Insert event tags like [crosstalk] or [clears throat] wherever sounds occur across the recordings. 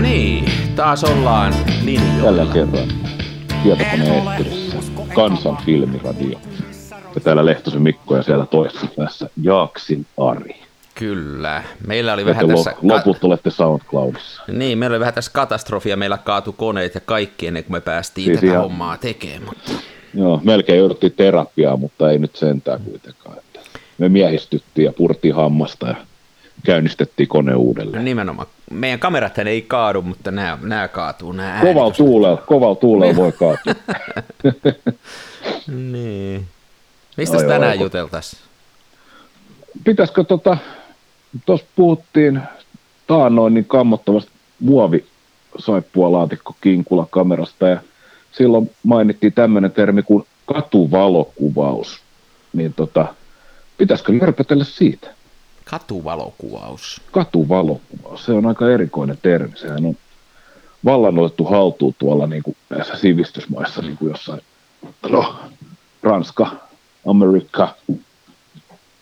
No niin, taas ollaan linjoilla. Jälleen kerran tietokoneen ehtyrissä. Kansan filmiradio. Ja täällä Lehtosen Mikko ja siellä toisessa päässä Jaaksin Ari. Kyllä. Meillä oli Ja vähän tässä... lo- loput olette SoundCloudissa. Niin, meillä oli vähän tässä katastrofia. Meillä kaatu koneet ja kaikki ennen kuin me päästiin Siis tätä ihan- hommaa tekemään. Mutta... Joo, melkein jouduttiin terapiaan, mutta ei nyt sentään kuitenkaan. Me miehistyttiin ja purtiin hammasta ja käynnistettiin kone uudelleen. Nimenomaan. Meidän kamerat ei kaadu, mutta nämä, nämä kaatuu. Nämä Kovalla tuulella, kovalla tuulella voi kaatua. [laughs] Niin. Mistä ai, tänään kun- juteltaisiin? Pitäisikö tota, tuossa puhuttiin taannoin niin kammottavasta muovi saippualaatikko kinkula kamerasta ja silloin mainittiin tämmöinen termi kuin katuvalokuvaus. Niin tota, pitäisikö lörpötellä siitä? Katuvalokuvaus. Katuvalokuvaus, se on aika erikoinen termi. Sehän on vallan otettu haltuun tuolla niin kuin näissä sivistysmaissa, niin kuin jossain, no, Ranska, Amerikka ja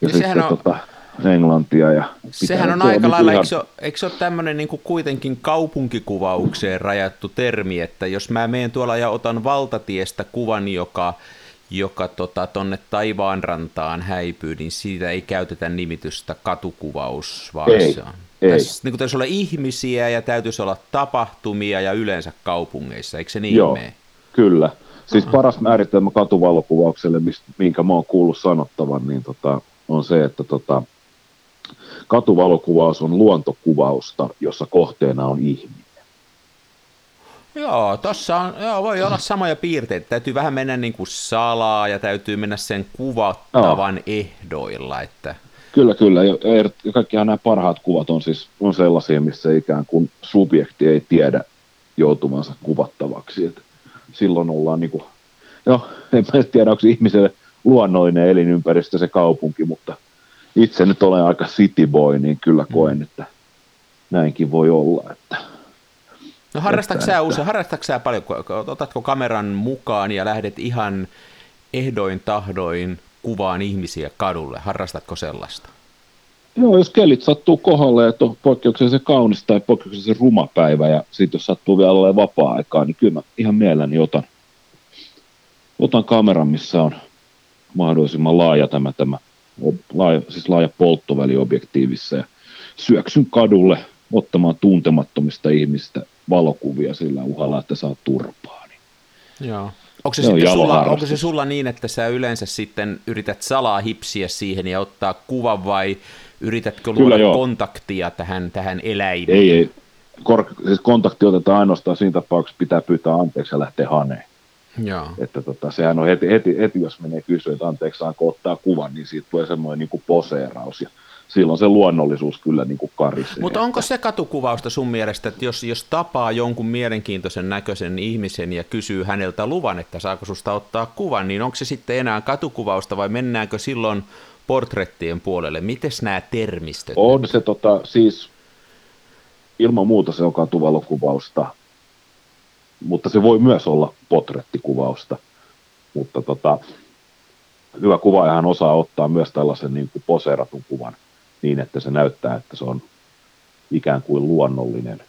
Niin sitten on- tota, Englantia. Ja Sehän on aika lailla, ihan- eikö se ole, eikö se ole tämmöinen niin kuin kuitenkin kaupunkikuvaukseen rajattu termi, että jos mä menen tuolla ja otan valtatiestä kuvan, joka, joka tota, tonne taivaanrantaan häipyy, niin siitä ei käytetä nimitystä katukuvaus, vaan Ei, se on. ei. Tässä niin täytyisi olla ihmisiä ja täytyisi olla tapahtumia ja yleensä kaupungeissa, eikö se niin Joo. mene? Kyllä. Siis paras määritelmä katuvalokuvaukselle, minkä mä oon kuullut sanottavan, niin tota, on se, että tota, katuvalokuvaus on luontokuvausta, jossa kohteena on ihminen. Joo, tossa on, joo, voi olla samoja piirteitä. Täytyy vähän mennä niin kuin salaa ja täytyy mennä sen kuvattavan ehdoilla, että Kyllä, kyllä. Ja er- kaikkihan nämä parhaat kuvat on siis on sellaisia, missä ikään kuin subjekti ei tiedä joutuvansa kuvattavaksi. Et silloin ollaan niin kuin, no, en mä tiedä, onko ihmiselle luonnollinen elinympäristö se kaupunki, mutta itse nyt olen aika city boy, niin kyllä koen, että näinkin voi olla. Että No harrastatko Että- sä että- usein, harrastatko sä paljon, otatko kameran mukaan ja lähdet ihan ehdoin tahdoin kuvaan ihmisiä kadulle, harrastatko sellaista? Joo, jos kelit sattuu kohdalle, että on poikkeuksellisen kaunis tai poikkeuksellisen ruma päivä, ja sitten jos sattuu vielä olemaan vapaa-aikaa, niin kyllä mä ihan mielelläni otan, otan kameran, missä on mahdollisimman laaja tämä, tämä laaja, siis laaja polttoväli objektiivissa, ja syöksyn kadulle ottamaan tuntemattomista ihmistä valokuvia sillä uhalla, että saa turpaa. Niin. Joo. Onko se, Se on sitten sulla, onko se sulla niin, että sä yleensä sitten yrität salaa hipsiä siihen ja ottaa kuvan vai yritätkö Kyllä luoda joo. kontaktia tähän, tähän eläimeen? Ei, ei. Kor- siis kontakti otetaan ainoastaan siinä tapauksessa, pitää pyytää anteeksi ja lähteä haneen. Joo. Että tota, sehän on heti, heti, heti, jos menee kysyä, että anteeksi saanko ottaa kuvan, niin siitä tulee semmoinen niin kuin poseeraus. Ja silloin se luonnollisuus kyllä niin kuin karisee. Mutta onko se katukuvausta sun mielestä, että jos, jos tapaa jonkun mielenkiintoisen näköisen ihmisen ja kysyy häneltä luvan, että saako susta ottaa kuvan, niin onko se sitten enää katukuvausta vai mennäänkö silloin portrettien puolelle? Miten nämä termistöt? On se tota, siis ilman muuta se on katuvalokuvausta, mutta se voi myös olla potrettikuvausta. Mutta tota, hyvä kuvaajahan osaa ottaa myös tällaisen niin kuin poseeratun kuvan niin, että se näyttää, että se on ikään kuin luonnollinen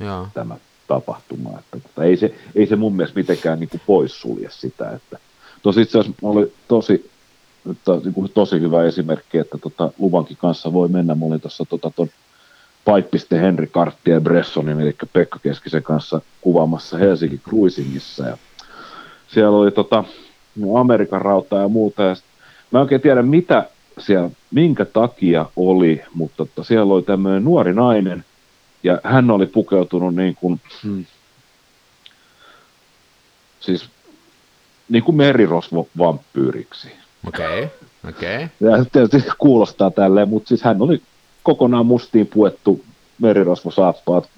Joo. tämä tapahtuma. Että tota, ei, se, ei se mun mielestä mitenkään niin kuin poissulje sitä. Että, tosi itse asiassa oli tosi, to, niin kuin tosi hyvä esimerkki, että tota, Luvankin kanssa voi mennä. Mä olin tuossa tota, ton Paippiste Henri Karttien Bressonin, eli Pekka Keskisen kanssa kuvaamassa Helsinki Cruisingissa. Ja siellä oli tota, no, Amerikan rautaa ja muuta. Ja sit, mä en oikein tiedä, mitä siellä, minkä takia oli, mutta tota, siellä oli tämmöinen nuori nainen, ja hän oli pukeutunut niin kuin, hmm, siis niin kuin merirosvo-vampyyriksi. Okei, okay. okei. Okay. Ja se tietysti kuulostaa tälleen, mutta siis hän oli kokonaan mustiin puettu merirosvosaappaat,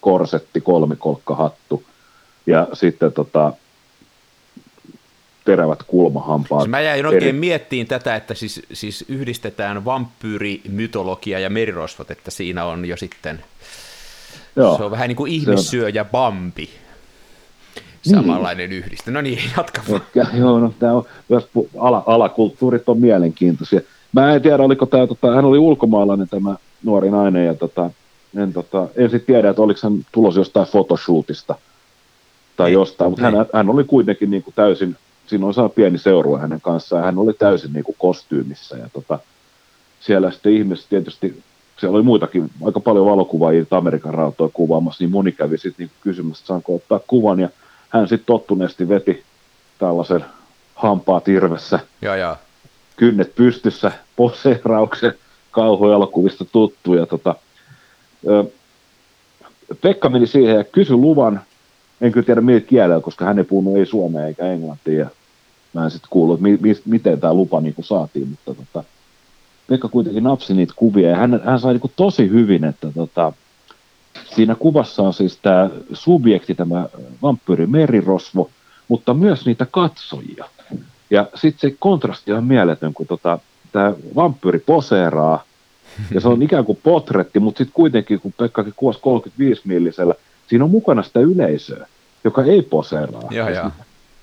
korsetti, kolmikolkkahattu ja sitten tota, terävät kulmahampaat. Siis mä jäin oikein eri- miettiin tätä, että siis, siis yhdistetään vampyyrimytologia ja merirosvot, että siinä on jo sitten, Joo, se on vähän niin kuin ihmissyöjä Bambi. Samanlainen yhdiste. No niin, jatka vaan. Joo, no, tää on, myös ala, alakulttuurit on mielenkiintoisia. Mä en tiedä, oliko tämä, tota, hän oli ulkomaalainen tämä nuori nainen ja tota, en, tota, en sitten tiedä, että oliko hän tulos jostain photoshootista tai ei, jostain, mutta hän, hän, oli kuitenkin niin kuin täysin, siinä on saa pieni seurue hänen kanssaan, ja hän oli täysin niin kuin kostyymissä, ja tota, siellä sitten ihmiset tietysti, siellä oli muitakin, aika paljon valokuvaajia Amerikan rautoja kuvaamassa, niin moni kävi sitten niin kysymässä, että saanko ottaa kuvan, ja hän sitten tottuneesti veti tällaisen hampaat irvessä, ja, ja. kynnet pystyssä, poseerauksen kauhuelokuvista tuttu, ja tota, Pekka meni siihen ja kysyi luvan, en kyllä tiedä millä kielellä, koska hän ei puhunut ei suomea eikä englantia, mä en sitten kuullut, että mi- mi- miten tämä lupa niin saatiin, mutta tota, Pekka kuitenkin napsi niitä kuvia, ja hän, hän sai niin tosi hyvin, että tota, siinä kuvassa on siis tämä subjekti, tämä vampyyri merirosvo, mutta myös niitä katsojia. Ja sitten se kontrasti on mieletön, kun tota, tämä vampyyri poseeraa, ja se on ikään kuin potretti, mutta sitten kuitenkin, kun Pekkakin kuvasi 35 millisellä, siinä on mukana sitä yleisöä, joka ei poseeraa. Ja, ja.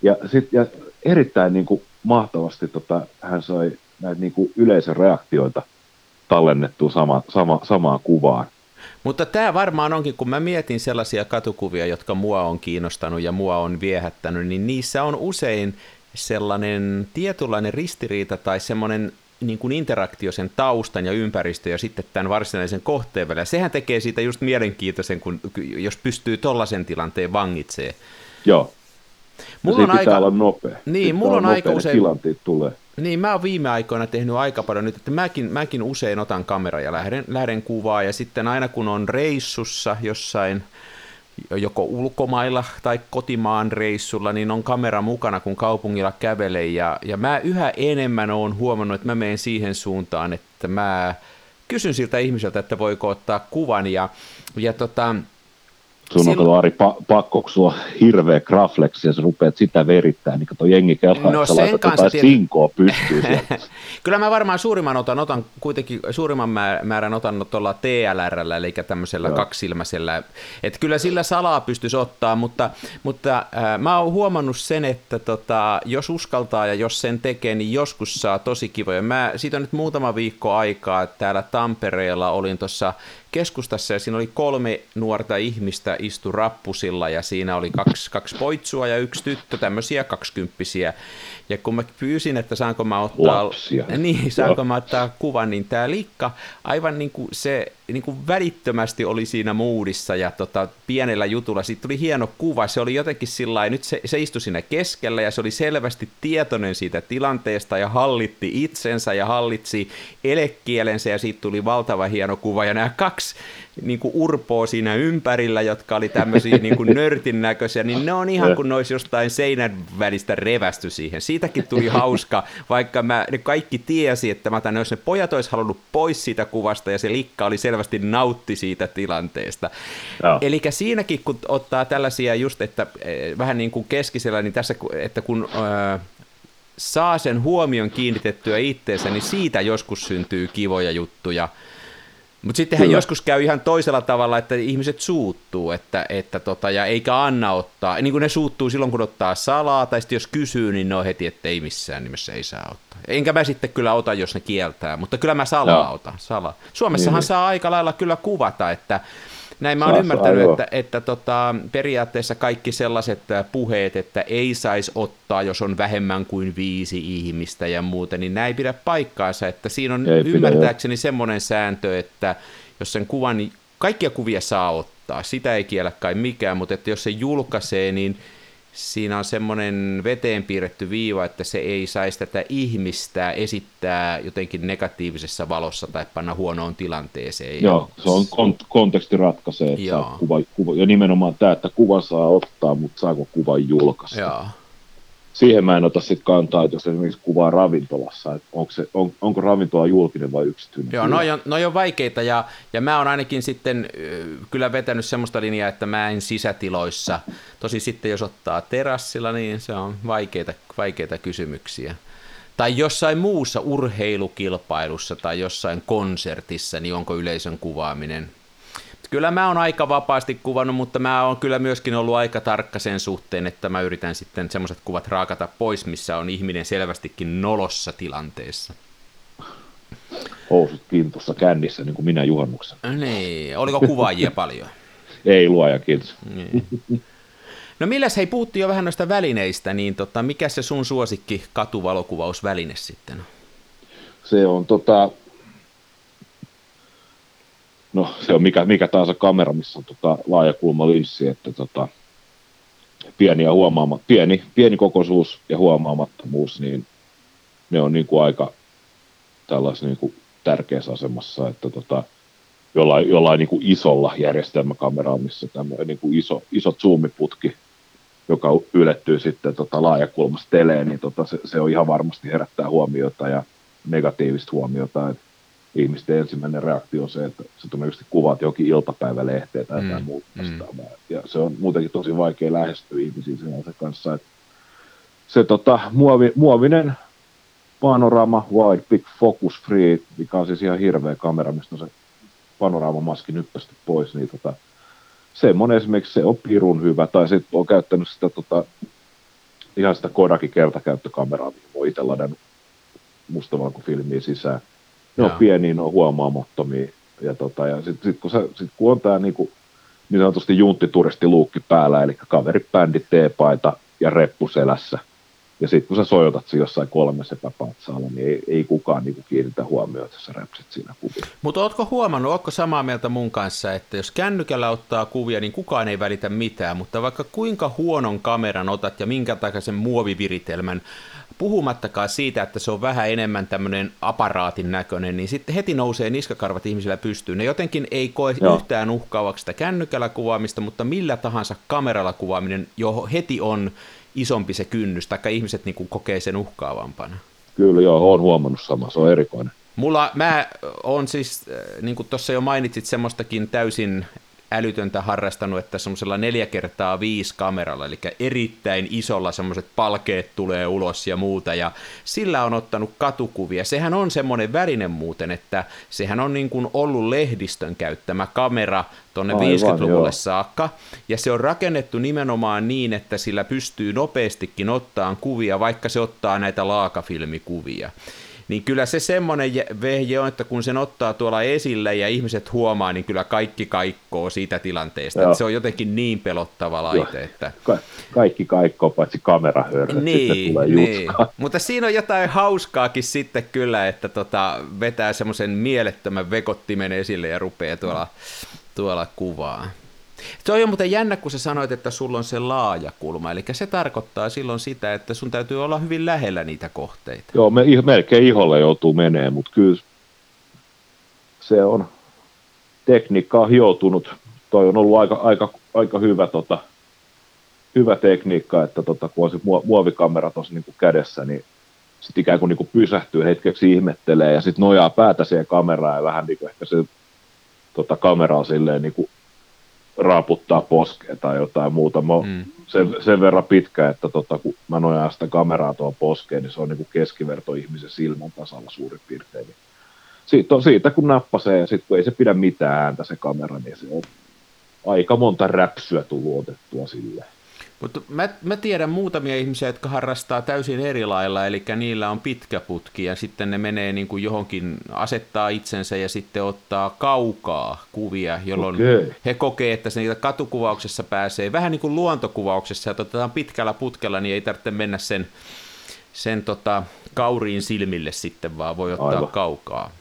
Ja, sit, ja erittäin niin kuin, mahtavasti tota, hän sai näitä niin kuin, yleisön reaktioita tallennettua sama, sama, samaan kuvaan. Mutta tämä varmaan onkin, kun mä mietin sellaisia katukuvia, jotka mua on kiinnostanut ja mua on viehättänyt, niin niissä on usein sellainen tietynlainen ristiriita tai semmoinen niin kuin interaktio sen taustan ja ympäristön ja sitten tämän varsinaisen kohteen välillä. Sehän tekee siitä just mielenkiintoisen, kun, jos pystyy tollaisen tilanteen vangitsee. Joo. Mulla on aika... olla nopea. Niin, mulla on aika usein... Tilanteet tulee. Niin, mä oon viime aikoina tehnyt aika paljon nyt, että mäkin, mäkin usein otan kamera ja lähden, lähden kuvaa, ja sitten aina kun on reissussa jossain joko ulkomailla tai kotimaan reissulla, niin on kamera mukana, kun kaupungilla kävelee. Ja, ja mä yhä enemmän oon huomannut, että mä menen siihen suuntaan, että mä kysyn siltä ihmiseltä, että voiko ottaa kuvan. Ja, ja tota, Sun on Ari pa- pakko, kun sulla on hirveä grafleksi ja sä rupeat sitä verittää, niin kato jengi kelaa, no, että sen kanssa tiety... sinkoa pystyy [laughs] Kyllä mä varmaan suurimman otan, otan kuitenkin suurimman määrän otan tuolla TLRllä, eli tämmöisellä Joo. kaksilmäisellä, että kyllä sillä salaa pystyisi ottaa, mutta, mutta äh, mä oon huomannut sen, että tota, jos uskaltaa ja jos sen tekee, niin joskus saa tosi kivoja. Mä, siitä on nyt muutama viikko aikaa, että täällä Tampereella olin tuossa keskustassa ja siinä oli kolme nuorta ihmistä istu rappusilla ja siinä oli kaksi, kaksi poitsua ja yksi tyttö, tämmöisiä kaksikymppisiä. Ja kun mä pyysin, että saanko mä ottaa, Lapsia. niin, saanko mä ottaa kuvan, niin tämä Likka aivan niin kuin se niin kuin välittömästi oli siinä muudissa ja tota, pienellä jutulla. Siitä tuli hieno kuva. Se oli jotenkin sillä nyt se, se istui siinä keskellä ja se oli selvästi tietoinen siitä tilanteesta ja hallitti itsensä ja hallitsi elekielensä ja siitä tuli valtava hieno kuva. Ja nämä kaksi niin kuin urpoa siinä ympärillä, jotka oli tämmöisiä niin kuin [laughs] nörtin näköisiä, niin ne on ihan kuin ne olisi jostain seinän välistä revästy siihen. Siitäkin tuli [laughs] hauska, vaikka mä, ne kaikki tiesi, että mä tämän, jos ne pojat olisi halunnut pois siitä kuvasta ja se likka oli selvästi nautti siitä tilanteesta. Eli siinäkin, kun ottaa tällaisia just, että eh, vähän niin kuin keskisellä, niin tässä, että kun... Äh, saa sen huomion kiinnitettyä itteensä, niin siitä joskus syntyy kivoja juttuja. Mutta sittenhän Kyllä. joskus käy ihan toisella tavalla, että ihmiset suuttuu, että, että tota, ja eikä anna ottaa. Niin kuin ne suuttuu silloin, kun ottaa salaa, tai sitten jos kysyy, niin ne on heti, että ei missään nimessä ei saa ottaa. Enkä mä sitten kyllä ota, jos ne kieltää, mutta kyllä mä salaa otan. Salaa. Suomessahan niin. saa aika lailla kyllä kuvata, että näin mä oon ymmärtänyt, että, että tota, periaatteessa kaikki sellaiset puheet, että ei saisi ottaa, jos on vähemmän kuin viisi ihmistä ja muuta, niin näin ei pidä paikkaansa. Että siinä on ei ymmärtääkseni pidä, semmoinen sääntö, että jos sen kuvan, niin kaikkia kuvia saa ottaa, sitä ei kiellä kai mikään, mutta että jos se julkaisee, niin siinä on semmoinen veteen piirretty viiva, että se ei saisi tätä ihmistä esittää jotenkin negatiivisessa valossa tai panna huonoon tilanteeseen. Joo, se on kont- konteksti ratkaisee, että kuva, kuva, ja nimenomaan tämä, että kuva saa ottaa, mutta saako kuvan julkaista. Joo siihen mä en ota sit kantaa, että jos esimerkiksi kuvaa ravintolassa, että onko, se, on, onko ravintola julkinen vai yksityinen. Joo, no on, on vaikeita ja, ja mä oon ainakin sitten kyllä vetänyt semmoista linjaa, että mä en sisätiloissa. Tosi sitten jos ottaa terassilla, niin se on vaikeita, vaikeita kysymyksiä. Tai jossain muussa urheilukilpailussa tai jossain konsertissa, niin onko yleisön kuvaaminen Kyllä mä oon aika vapaasti kuvannut, mutta mä oon kyllä myöskin ollut aika tarkka sen suhteen, että mä yritän sitten semmoiset kuvat raakata pois, missä on ihminen selvästikin nolossa tilanteessa. housut kintussa kännissä, niin kuin minä juhannuksen. Niin, oliko kuvaajia [laughs] paljon? Ei luoja, kiitos. Niin. No milläs, hei, puhuttiin jo vähän noista välineistä, niin tota, mikä se sun suosikki katuvalokuvausväline sitten on? Se on tota, no se on mikä, mikä tahansa kamera, missä on tota, laajakulma linssi, että tota, pieni, ja huomaama, pieni, pieni kokoisuus ja huomaamattomuus, niin ne on niin kuin aika tällaisessa niin kuin tärkeässä asemassa, että tota, jollain, jollain niin kuin isolla järjestelmäkameralla, missä tämmöinen niin kuin iso, iso zoomiputki, joka ylettyy sitten tota laajakulmasta teleen, niin tota, se, se, on ihan varmasti herättää huomiota ja negatiivista huomiota. Että ihmisten ensimmäinen reaktio on se, että se todennäköisesti kuvaat jokin iltapäivälehteen tai jotain mm, muuta mm. Ja se on muutenkin tosi vaikea lähestyä ihmisiä sen kanssa. Että se tota, muovi, muovinen panorama wide big focus free, mikä on siis ihan hirveä kamera, mistä on se panoraamamaski nyppästi pois, niin tota, semmoinen esimerkiksi se on pirun hyvä, tai sitten on käyttänyt sitä tota, ihan sitä Kodakin kertakäyttökameraa, mihin voi itse ladannut mustavalkofilmiä sisään. Ne on pieniä, ne on huomaamattomia. Ja, tota, ja sitten sit, kun, sit, kun on tämä niinku, niin sanotusti junttituristiluukki päällä, eli kaveri, bändi, teepaita ja reppu selässä – ja sitten kun sä sojotat siinä jossain kolmessa epäpatsaalla, niin ei, ei kukaan niinku kiinnitä huomioon, jos sä räpsit siinä kuvia. Mutta ootko huomannut, ootko samaa mieltä mun kanssa, että jos kännykällä ottaa kuvia, niin kukaan ei välitä mitään, mutta vaikka kuinka huonon kameran otat ja minkä takia sen muoviviritelmän, puhumattakaan siitä, että se on vähän enemmän tämmöinen aparaatin näköinen, niin sitten heti nousee niskakarvat ihmisillä pystyyn. Ne jotenkin ei koe Joo. yhtään uhkaavaksi sitä kännykällä kuvaamista, mutta millä tahansa kameralla kuvaaminen jo heti on isompi se kynnys, tai ihmiset niin kuin kokee sen uhkaavampana. Kyllä joo, olen huomannut sama, se on erikoinen. Mulla, mä on siis, äh, niin kuin tuossa jo mainitsit, semmoistakin täysin älytöntä harrastanut, että semmoisella neljä kertaa viisi kameralla, eli erittäin isolla semmoiset palkeet tulee ulos ja muuta, ja sillä on ottanut katukuvia. Sehän on semmoinen väline muuten, että sehän on niin kuin ollut lehdistön käyttämä kamera tuonne 50-luvulle joo. saakka, ja se on rakennettu nimenomaan niin, että sillä pystyy nopeastikin ottaan kuvia, vaikka se ottaa näitä laakafilmikuvia niin kyllä se semmoinen vehje on, että kun sen ottaa tuolla esille ja ihmiset huomaa, niin kyllä kaikki kaikkoo siitä tilanteesta. Että se on jotenkin niin pelottava laite. Että... Ka- kaikki kaikkoo, paitsi kamerahörrät, niin, tulee niin. [laughs] Mutta siinä on jotain hauskaakin sitten kyllä, että tota, vetää semmoisen mielettömän vekottimen esille ja rupeaa tuolla, tuolla kuvaa. Se on muuten jännä, kun sä sanoit, että sulla on se laaja kulma, eli se tarkoittaa silloin sitä, että sun täytyy olla hyvin lähellä niitä kohteita. Joo, me, melkein iholle joutuu menee, mutta kyllä se on, tekniikka on hioutunut, toi on ollut aika, aika, aika hyvä, tota, hyvä tekniikka, että tota, kun on se muovikamera tuossa niin kädessä, niin sitten ikään kuin, niin kuin pysähtyy hetkeksi ihmettelee ja sitten nojaa päätä siihen kameraan ja vähän niin kuin ehkä se tota, kamera on silleen niin kuin raaputtaa poskea tai jotain muuta. Mä mm. sen, sen verran pitkä, että tota, kun mä nojaan sitä kameraa tuohon poskeen, niin se on niin keskiverto ihmisen silmän tasalla suurin piirtein. Niin siitä, on, siitä kun nappasee ja sitten kun ei se pidä mitään ääntä se kamera, niin se on aika monta räpsyä tullut otettua silleen. Mutta mä, mä tiedän muutamia ihmisiä, jotka harrastaa täysin eri lailla, eli niillä on pitkä putki ja sitten ne menee niin kuin johonkin, asettaa itsensä ja sitten ottaa kaukaa kuvia, jolloin okay. he kokee, että se niitä katukuvauksessa pääsee, vähän niin kuin luontokuvauksessa, että otetaan pitkällä putkella, niin ei tarvitse mennä sen, sen tota, kauriin silmille sitten, vaan voi ottaa Aivan. kaukaa.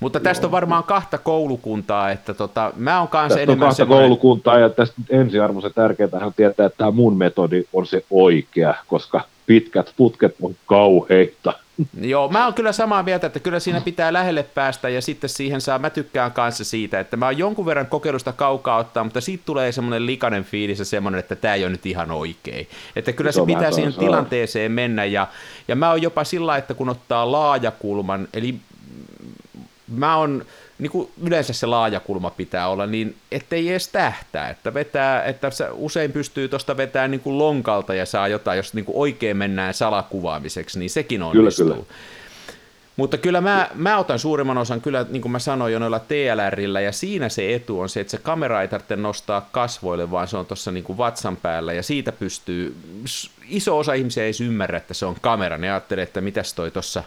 Mutta tästä on varmaan kahta koulukuntaa, että tota, mä oon kanssa tästä enemmän on kahta semmoinen... koulukuntaa, ja tästä ensiarvoisen tärkeää on tietää, että tämä mun metodi on se oikea, koska pitkät putket on kauheita. Joo, mä oon kyllä samaa mieltä, että kyllä siinä pitää lähelle päästä ja sitten siihen saa, mä tykkään kanssa siitä, että mä oon jonkun verran kokeilusta kaukaa ottaa, mutta siitä tulee semmoinen likainen fiilis ja semmoinen, että tämä ei ole nyt ihan oikein. Että kyllä se, se pitää siihen tilanteeseen mennä ja, ja mä oon jopa sillä, että kun ottaa laajakulman, eli mä oon, niin kuin yleensä se laajakulma pitää olla, niin ettei edes tähtää, että, vetää, että se usein pystyy tuosta vetämään niin kuin lonkalta ja saa jotain, jos niin kuin oikein mennään salakuvaamiseksi, niin sekin onnistuu. Kyllä, kyllä. Mutta kyllä mä, mä otan suurimman osan, kyllä niin kuin mä sanoin jo noilla TLRillä, ja siinä se etu on se, että se kamera ei tarvitse nostaa kasvoille, vaan se on tuossa niin vatsan päällä, ja siitä pystyy, iso osa ihmisiä ei ymmärrä, että se on kamera, ne ajattelee, että mitäs toi tuossa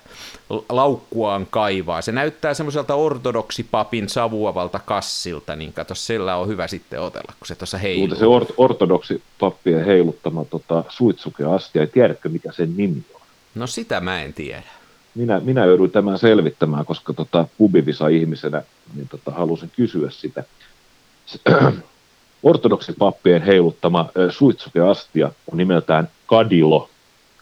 laukkuaan kaivaa. Se näyttää semmoiselta ortodoksipapin savuavalta kassilta, niin kato, sillä on hyvä sitten otella, kun se tuossa heiluu. Mutta se or- ortodoksipappien heiluttama tota, suitsukeastia, ei tiedätkö mikä sen nimi on? No sitä mä en tiedä minä, minä jouduin tämän selvittämään, koska tota, pubivisa-ihmisenä niin tota, halusin kysyä sitä. [clears throat] Ortodoksipappien heiluttama suitsukeastia on nimeltään Kadilo,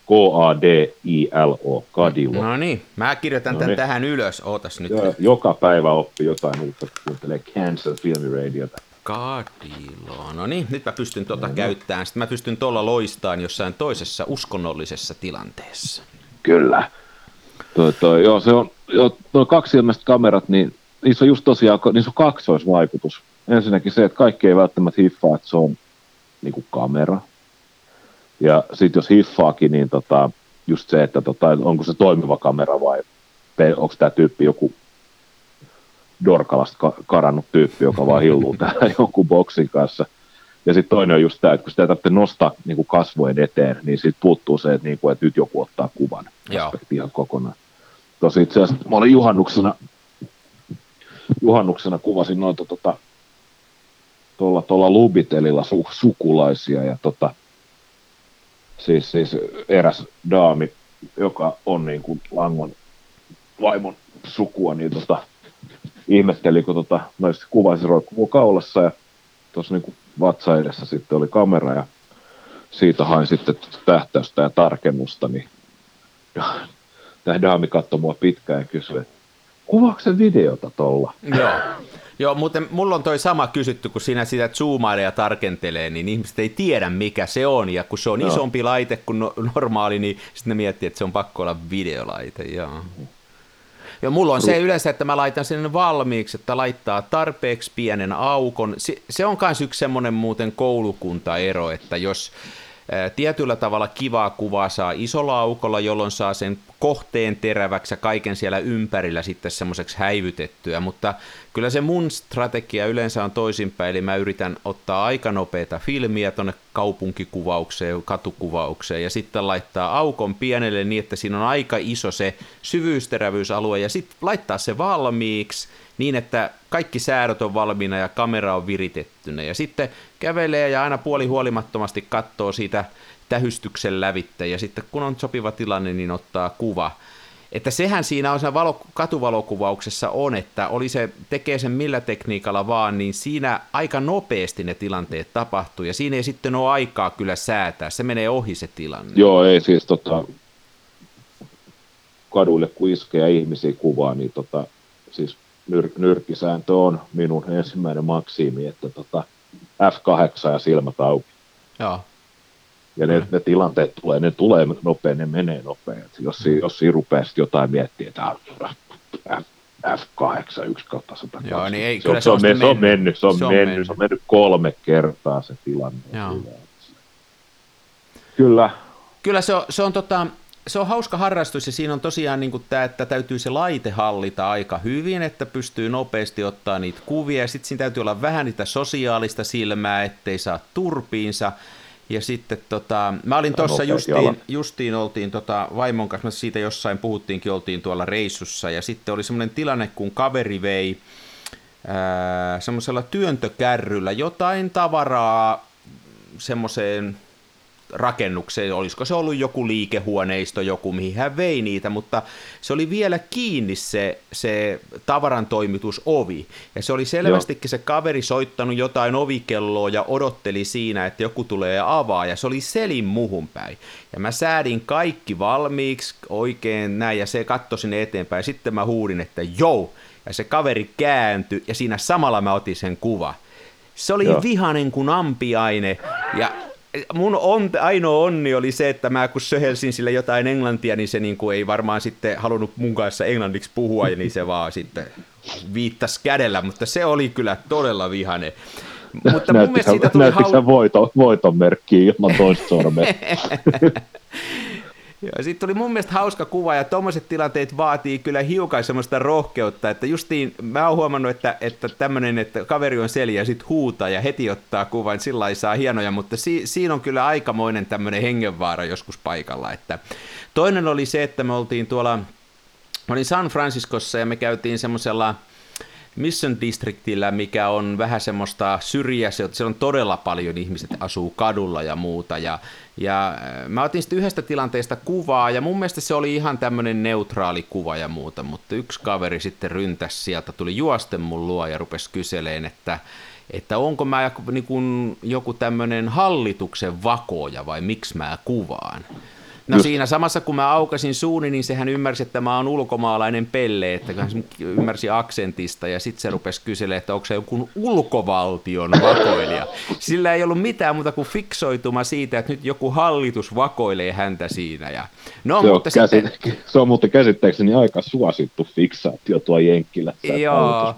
K-A-D-I-L-O, Kadilo. No niin, mä kirjoitan no tämän niin. tähän ylös, ootas nyt. Ja, joka päivä oppi jotain uutta, kuuntelee Cancer Filmiradiota. Kadilo. No niin, nyt mä pystyn tuota no, käyttämään. Sitten mä pystyn tuolla loistaan jossain toisessa uskonnollisessa tilanteessa. Kyllä. Toi, toi, joo, se on, joo, kaksi ilmeistä kamerat, niin niissä on just tosiaan, niissä on kaksoisvaikutus. Ensinnäkin se, että kaikki ei välttämättä hiffaa, että se on niin kuin kamera. Ja sitten jos hiffaakin, niin tota, just se, että tota, onko se toimiva kamera vai onko tämä tyyppi joku Dorkalasta karannut tyyppi, joka vaan hilluu [laughs] täällä jonkun boksin kanssa. Ja sitten toinen on just tämä, että kun sitä tarvitsee nostaa niin kuin kasvojen eteen, niin siitä puuttuu se, että, niin kuin, että nyt joku ottaa kuvan aspekti ihan kokonaan. Tosi itse asiassa mä olin juhannuksena, juhannuksena kuvasin noita tota, tuolla, tuolla Lubitelilla su, sukulaisia ja tota, siis, siis eräs daami, joka on niin kuin Langon vaimon sukua, niin tota, ihmetteli, kun tota, noista kuvasi roikkuu kaulassa ja tuossa niin vatsa edessä sitten oli kamera ja siitä hain sitten tähtäystä ja tarkennusta, niin [laughs] tämä daami katsoi mua pitkään ja kysyi, että kuvaako se videota tuolla? Joo. Joo, muuten mulla on toi sama kysytty, kun sinä sitä zoomailee ja tarkentelee, niin ihmiset ei tiedä mikä se on, ja kun se on no. isompi laite kuin no, normaali, niin sitten ne miettii, että se on pakko olla videolaite, joo. Ja mulla on se yleensä, että mä laitan sen valmiiksi, että laittaa tarpeeksi pienen aukon. Se on myös yksi semmoinen muuten koulukuntaero, että jos tietyllä tavalla kivaa kuvaa saa isolla aukolla, jolloin saa sen kohteen teräväksi ja kaiken siellä ympärillä sitten semmoiseksi häivytettyä, mutta kyllä se mun strategia yleensä on toisinpäin, eli mä yritän ottaa aika nopeita filmiä tuonne kaupunkikuvaukseen, katukuvaukseen ja sitten laittaa aukon pienelle niin, että siinä on aika iso se syvyysterävyysalue ja sitten laittaa se valmiiksi niin, että kaikki säädöt on valmiina ja kamera on viritettynä. Ja sitten kävelee ja aina puoli huolimattomasti katsoo siitä tähystyksen lävitte ja sitten kun on sopiva tilanne, niin ottaa kuva. Että sehän siinä on se valo, katuvalokuvauksessa on, että oli se, tekee sen millä tekniikalla vaan, niin siinä aika nopeasti ne tilanteet tapahtuu, ja siinä ei sitten ole aikaa kyllä säätää, se menee ohi se tilanne. Joo, ei siis tota, kaduille kun iskee ihmisiä kuvaa, niin tota, siis nyr- nyrkkisääntö on minun ensimmäinen maksiimi, että tota, F8 ja silmät auki. Joo. Ja ne, ne tilanteet tulee, ne tulee nopein, ne menee nopein. jos, si, jos siinä rupeaa jotain miettiä, että F, F8, 1 kautta 100. Joo, niin ei, se, kyllä se, on, se, on mennyt, se on, se on mennyt, mennyt, se on mennyt kolme kertaa se tilanne. Joo. Kyllä. Kyllä se on, se on tota, se on hauska harrastus ja siinä on tosiaan niin kuin tämä, että täytyy se laite hallita aika hyvin, että pystyy nopeasti ottaa niitä kuvia ja sitten siinä täytyy olla vähän niitä sosiaalista silmää, ettei saa turpiinsa. Ja sitten tota, mä olin tuossa justiin, justiin oltiin tota vaimon kanssa, siitä jossain puhuttiinkin, oltiin tuolla reissussa. Ja sitten oli semmoinen tilanne, kun kaveri vei semmoisella työntökärryllä jotain tavaraa semmoiseen rakennukseen, olisiko se ollut joku liikehuoneisto, joku mihin hän vei niitä, mutta se oli vielä kiinni se, se tavaran toimitusovi. Ja se oli selvästikin Joo. se kaveri soittanut jotain ovikelloa ja odotteli siinä, että joku tulee ja avaa, ja se oli selin muhun päin. Ja mä säädin kaikki valmiiksi oikein näin, ja se katsoi sinne eteenpäin, ja sitten mä huudin, että joo, ja se kaveri kääntyi, ja siinä samalla mä otin sen kuva. Se oli Joo. vihanen kuin ampiaine, ja mun on, ainoa onni oli se, että mä kun söhelsin sille jotain englantia, niin se niin kuin ei varmaan sitten halunnut mun kanssa englanniksi puhua, ja niin se vaan sitten viittasi kädellä, mutta se oli kyllä todella vihane. Mutta mun mielestä siitä tuli hau... voiton, voiton merkkiä ilman toista sormea? [laughs] Ja sitten tuli mun mielestä hauska kuva, ja tuommoiset tilanteet vaatii kyllä hiukan semmoista rohkeutta, että justiin mä oon huomannut, että, että tämmöinen, että kaveri on seliä ja sitten huutaa ja heti ottaa kuvan, sillä ei saa hienoja, mutta si, siinä on kyllä aikamoinen tämmöinen hengenvaara joskus paikalla. Että toinen oli se, että me oltiin tuolla, olin San Franciscossa ja me käytiin semmoisella, Mission Districtillä, mikä on vähän semmoista syrjää, siellä on todella paljon ihmiset asuu kadulla ja muuta, ja, ja äh, mä otin sitten yhdestä tilanteesta kuvaa, ja mun mielestä se oli ihan tämmöinen neutraali kuva ja muuta, mutta yksi kaveri sitten ryntäsi sieltä, tuli juosten mun luo ja rupesi kyseleen, että että onko mä niin kuin joku tämmöinen hallituksen vakoja vai miksi mä kuvaan. No Just. siinä samassa kun mä aukasin suuni, niin sehän ymmärsi, että mä oon ulkomaalainen pelle, että hän ymmärsi aksentista ja sitten se rupesi kyselemään, että onko se joku ulkovaltion vakoilija. Sillä ei ollut mitään muuta kuin fiksoituma siitä, että nyt joku hallitus vakoilee häntä siinä. Ja... No, se, mutta on käsit- sitten... se on muuten käsittääkseni aika suosittu fiksaatio tuo Jenkkilässä, Joo,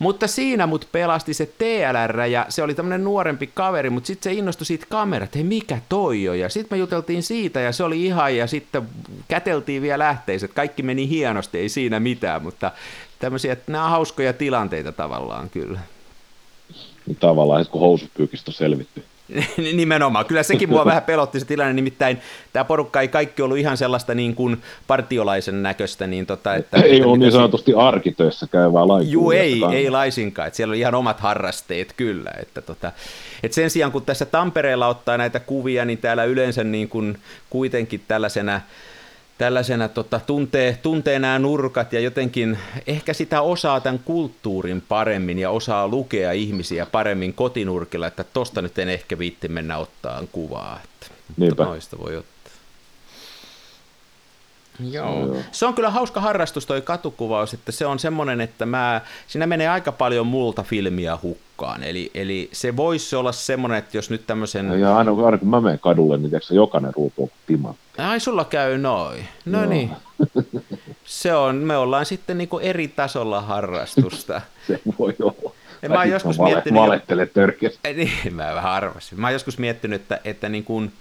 mutta siinä mut pelasti se TLR ja se oli tämmöinen nuorempi kaveri, mutta sitten se innostui siitä kamerat, että hei mikä toi on, ja sitten me juteltiin siitä ja se oli ihan ja sitten käteltiin vielä lähteiset. Kaikki meni hienosti, ei siinä mitään, mutta tämmöisiä, että nämä on hauskoja tilanteita tavallaan kyllä. Tavallaan, kun housupyykistä on selvitty. Nimenomaan. Kyllä sekin mua vähän pelotti se tilanne, nimittäin tämä porukka ei kaikki ollut ihan sellaista niin kuin partiolaisen näköistä. Niin tota, että, ei että ole niin sanotusti si- arkitöissä käyvää lainkuulia. Juu, ei, ei laisinkaan. Että siellä oli ihan omat harrasteet kyllä. Että tota, että sen sijaan kun tässä Tampereella ottaa näitä kuvia, niin täällä yleensä niin kuin kuitenkin tällaisena tällaisena tota, tuntee, tuntee nämä nurkat ja jotenkin ehkä sitä osaa tämän kulttuurin paremmin ja osaa lukea ihmisiä paremmin kotinurkilla, että tosta nyt en ehkä viitti mennä ottaa kuvaa. Että, mutta noista voi ottaa. Joo. Se on kyllä hauska harrastus toi katukuvaus, että se on semmoinen, että mä, siinä menee aika paljon multa filmiä hukkaan. Eli, eli se voisi olla semmoinen, että jos nyt tämmöisen... Ja aina, aina kun mä menen kadulle, niin tiedätkö, jokainen ruutu on timantti. Ai sulla käy noin. No Joo. niin. [laughs] Se on, me ollaan sitten niinku eri tasolla harrastusta. [laughs] se voi olla. Ja mä oon joskus vale, miettinyt... Valettele törkeästi. [laughs] Niin, mä vähän arvasin. Mä oon joskus miettinyt, että, että niin kuin,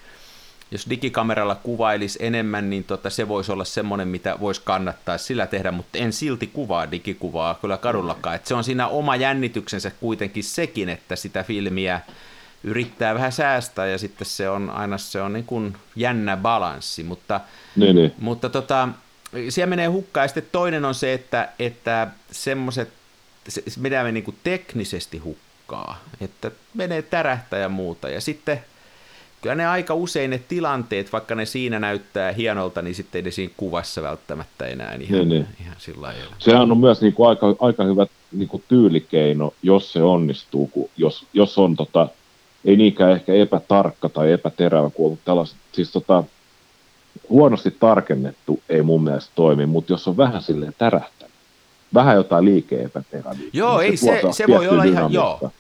jos digikameralla kuvailisi enemmän, niin tota, se voisi olla semmoinen, mitä voisi kannattaa sillä tehdä, mutta en silti kuvaa digikuvaa kyllä kadullakaan. Et se on siinä oma jännityksensä kuitenkin sekin, että sitä filmiä yrittää vähän säästää ja sitten se on aina se on niin kuin jännä balanssi, mutta, niin, niin. mutta tota, siellä menee hukkaan ja sitten toinen on se, että, että semmoiset, se, menee niin kuin teknisesti hukkaa, että menee tärähtä ja muuta ja sitten kyllä ne aika usein ne tilanteet, vaikka ne siinä näyttää hienolta, niin sitten ei ne siinä kuvassa välttämättä enää ihan, niin, niin. ihan sillä lailla. Sehän on myös niin kuin aika, aika hyvä niin kuin tyylikeino, jos se onnistuu, kun jos, jos on tota, ei niinkään ehkä epätarkka tai epäterävä, kun on tällaiset, siis tota, huonosti tarkennettu ei mun mielestä toimi, mutta jos on vähän silleen tärähtänyt, vähän jotain liike-epäterävyyttä. Niin joo, niin ei se, se, se voi olla ihan, joo.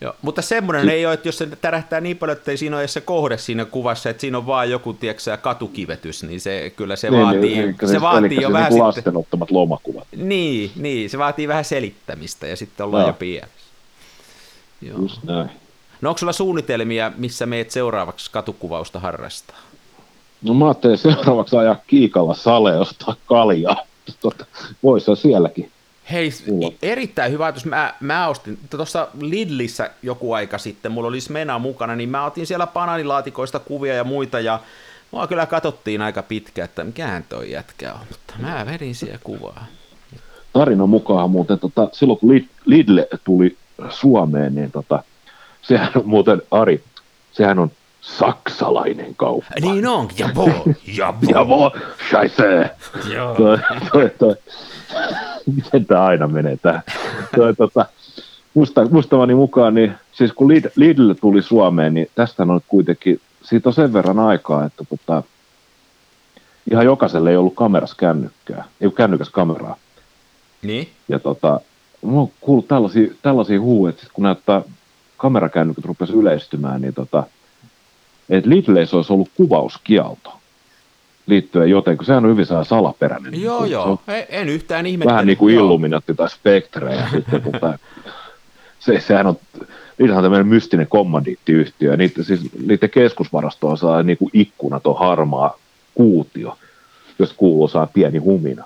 Joo, mutta semmoinen ei ole, että jos se tärähtää niin paljon, että ei siinä ole se kohde siinä kuvassa, että siinä on vaan joku, tiedätkö, katukivetys, niin se kyllä se niin, vaatii, niin, se, se vaatii jo se vähän niin sitten... ottamat lomakuvat. Niin, niin, se vaatii vähän selittämistä ja sitten ollaan no. jo pienessä. Joo. Just näin. No onko sulla suunnitelmia, missä meet seuraavaksi katukuvausta harrastaa? No mä ajattelin seuraavaksi ajaa kiikalla sale ostaa kaljaa. Tota, Voisi sielläkin. Hei, Mulla. erittäin hyvä ajatus. Mä, mä ostin tuossa Lidlissä joku aika sitten, mulla oli Smena mukana, niin mä otin siellä bananilaatikoista kuvia ja muita, ja mua kyllä katsottiin aika pitkä, että mikähän toi jätkä on, mutta mä vedin siellä kuvaa. Tarina mukaan muuten, tota, silloin kun Lidl tuli Suomeen, niin tota, sehän on muuten, Ari, sehän on saksalainen kauppa. Niin on, jabo, jabo. jabo, scheisse. Joo. Toi, toi, toi. [laughs] Miten tämä aina menee tämä? Toi, tota, musta, mustamani mukaan, niin siis kun Lidl, Lidl tuli Suomeen, niin tästä on kuitenkin, siitä on sen verran aikaa, että tota, ihan jokaiselle ei ollut kameras kännykkää, ei kännykäs kameraa. Niin? Ja tota, mä oon kuullut tällaisia, tällaisia huuja, että kun näyttää kamerakännykät rupesi yleistymään, niin tota, että Lidleissä olisi ollut kuvauskielto liittyen joten, kun sehän on hyvin salaperäinen. Joo, niin joo, en yhtään ihmettele. Vähän niin kuin Illuminatti tai Spectre, ja sitten tota, se, sehän on, niitä on tämmöinen mystinen kommandiittiyhtiö, ja niitä, siis, niiden keskusvarasto on saa niin kuin ikkunat on harmaa, kuutio, jos kuuluu saa pieni humina.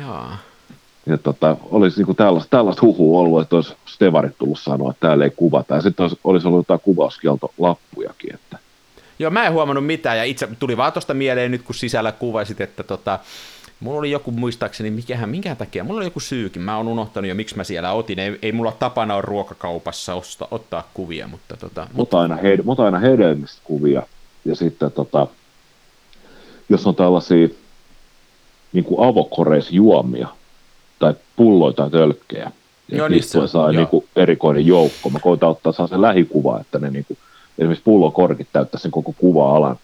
Jaa. Ja tota, olisi niin tällaista, tällaista huhua ollut, että olisi Stevarit tullut sanoa, että täällä ei kuvata. Ja sitten olisi, olisi ollut jotain kuvauskieltolappujakin. Että. Joo, mä en huomannut mitään, ja itse tuli vaan tuosta mieleen nyt, kun sisällä kuvasit, että tota, mulla oli joku muistaakseni, mikähän, minkä takia, mulla oli joku syykin, mä oon unohtanut jo, miksi mä siellä otin, ei, ei mulla tapana ole ruokakaupassa osta, ottaa kuvia, mutta tota... Mutta aina, hed, mutta aina hedelmistä kuvia, ja sitten tota, jos on tällaisia niin kuin avokoreisjuomia, tai pulloja tai tölkkejä. Joo, niistä saa niin kuin erikoinen joukko. Mä koitan ottaa saa sen lähikuva, että ne niin kuin, esimerkiksi pullokorkit täyttäisi sen koko kuva-alan.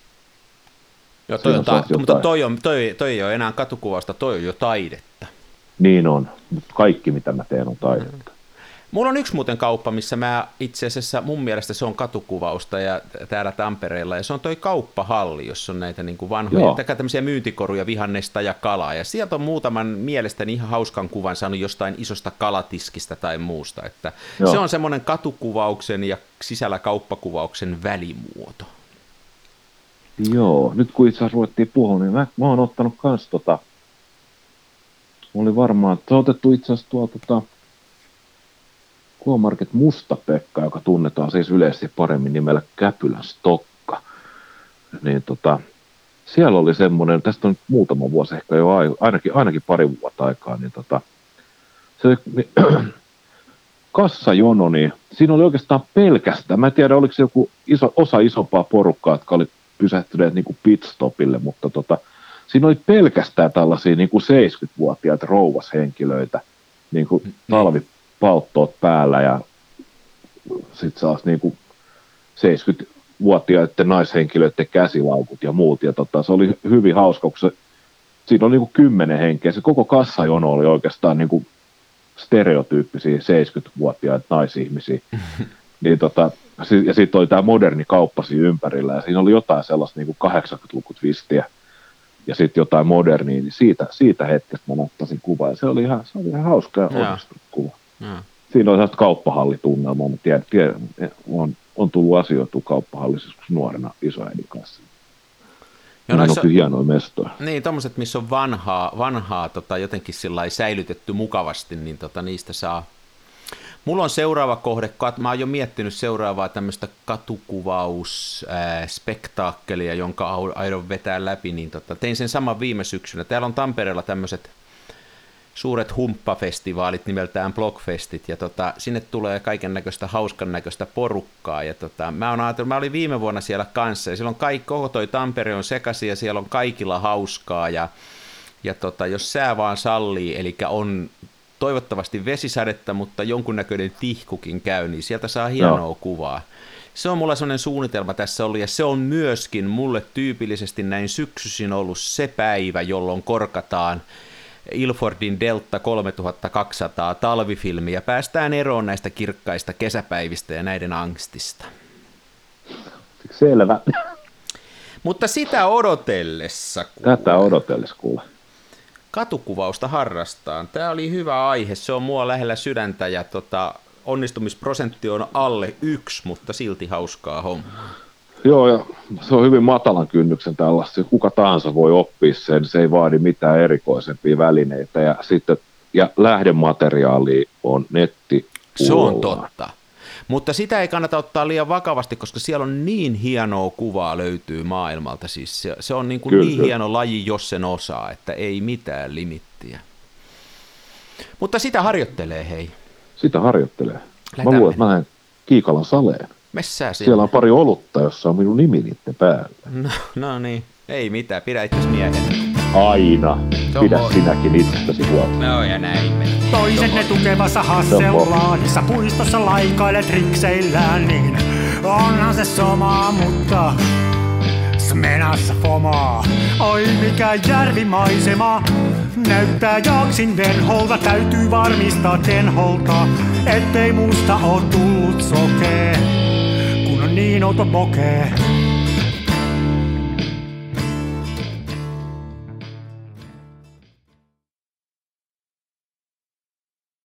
Joo, toi on ta- mutta toi, on, toi, toi ei ole enää katukuvasta, toi on jo taidetta. Niin on, mutta kaikki mitä mä teen on taidetta. Mulla on yksi muuten kauppa, missä mä itse asiassa mun mielestä se on katukuvausta ja täällä Tampereella, ja se on toi kauppahalli, jossa on näitä niin kuin vanhoja, tai tämmöisiä myyntikoruja vihannesta ja kalaa, ja sieltä on muutaman mielestäni ihan hauskan kuvan saanut jostain isosta kalatiskistä tai muusta, että Joo. se on semmoinen katukuvauksen ja sisällä kauppakuvauksen välimuoto. Joo, nyt kun itse asiassa ruvettiin puhua, niin mä, mä oon ottanut kans tota, oli varmaan, se on otettu itse asiassa tuolta tota, K-Market Musta-Pekka, joka tunnetaan siis yleisesti paremmin nimellä Käpylän Stokka, niin tota, siellä oli semmoinen, tästä on muutama vuosi ehkä jo ainakin, ainakin pari vuotta aikaa, niin tota, se niin, [clears throat] kassajono, niin siinä oli oikeastaan pelkästään, mä en tiedä oliko se joku iso, osa isompaa porukkaa, jotka oli pysähtyneet niin kuin pitstopille, mutta tota, siinä oli pelkästään tällaisia niin kuin 70-vuotiaita rouvashenkilöitä, niin. kuin talvi, palttoot päällä ja sitten saas niinku 70-vuotiaiden naishenkilöiden käsilaukut ja muut. Ja tota, se oli hyvin hauska, kun se, siinä oli niinku kymmenen henkeä. Se koko kassajono oli oikeastaan niinku stereotyyppisiä 70-vuotiaita naisihmisiä. [laughs] niin tota, ja sitten oli tämä moderni kauppasi ympärillä ja siinä oli jotain sellaista niin 80-lukut vistiä ja sitten jotain modernia, niin siitä, siitä hetkestä mä ottaisin kuvaa ja se oli ihan, se oli ihan hauska ja onnistunut kuva. Mm. Siinä on sellaista kauppahallitunnelmaa, mutta tiedän, tiedän, on, on tullut asioitu kauppahallissa nuorena isoäidin kanssa. Ja noissa, on hienoja mestoja. Niin, tuommoiset, missä on vanhaa, vanhaa tota, jotenkin säilytetty mukavasti, niin tota, niistä saa. Mulla on seuraava kohde, mä oon jo miettinyt seuraavaa tämmöistä katukuvausspektaakkelia, jonka aion vetää läpi, niin tota, tein sen saman viime syksynä. Täällä on Tampereella tämmöiset suuret humppafestivaalit nimeltään Blockfestit, ja tota, sinne tulee kaiken näköistä hauskan näköistä porukkaa, ja tota, mä, on ajatellut, mä olin viime vuonna siellä kanssa, ja silloin kaikki, koko toi Tampere on sekaisin, ja siellä on kaikilla hauskaa, ja, ja tota, jos sää vaan sallii, eli on toivottavasti vesisadetta, mutta jonkunnäköinen tihkukin käy, niin sieltä saa hienoa no. kuvaa. Se on mulla sellainen suunnitelma tässä ollut, ja se on myöskin mulle tyypillisesti näin syksyisin ollut se päivä, jolloin korkataan Ilfordin Delta 3200 talvifilmi ja päästään eroon näistä kirkkaista kesäpäivistä ja näiden angstista. Selvä. Mutta sitä odotellessa. Kuule. Tätä odotellessa kuule. Katukuvausta harrastaan. Tämä oli hyvä aihe. Se on mua lähellä sydäntä ja tota, onnistumisprosentti on alle yksi, mutta silti hauskaa hommaa. Joo, ja se on hyvin matalan kynnyksen tällaista. Kuka tahansa voi oppia sen, se ei vaadi mitään erikoisempia välineitä. Ja sitten ja lähdemateriaali on netti. Se on totta. Mutta sitä ei kannata ottaa liian vakavasti, koska siellä on niin hienoa kuvaa löytyy maailmalta. Siis se, se on niin, kuin niin hieno laji, jos sen osaa, että ei mitään limittiä. Mutta sitä harjoittelee, hei. Sitä harjoittelee. Lähdetään mä luulen, että mä lähden Kiikalan saleen. Messää siellä. Siellä on pari olutta, jossa on minun nimi niiden päällä. [laughs] No, no niin, ei mitään, pidä itse miehen. Aina. Pidä moi. sinäkin itsestäsi huolta. No ja näin me. Toisenne tukevassa Hasselbladissa puistossa laikailet rikseillään, niin onhan se sama, mutta Smenassa fomaa. Oi mikä järvimaisema, näyttää jaksin venholta, täytyy varmistaa tenholta, ettei musta oo tullut sokee ニーとボケ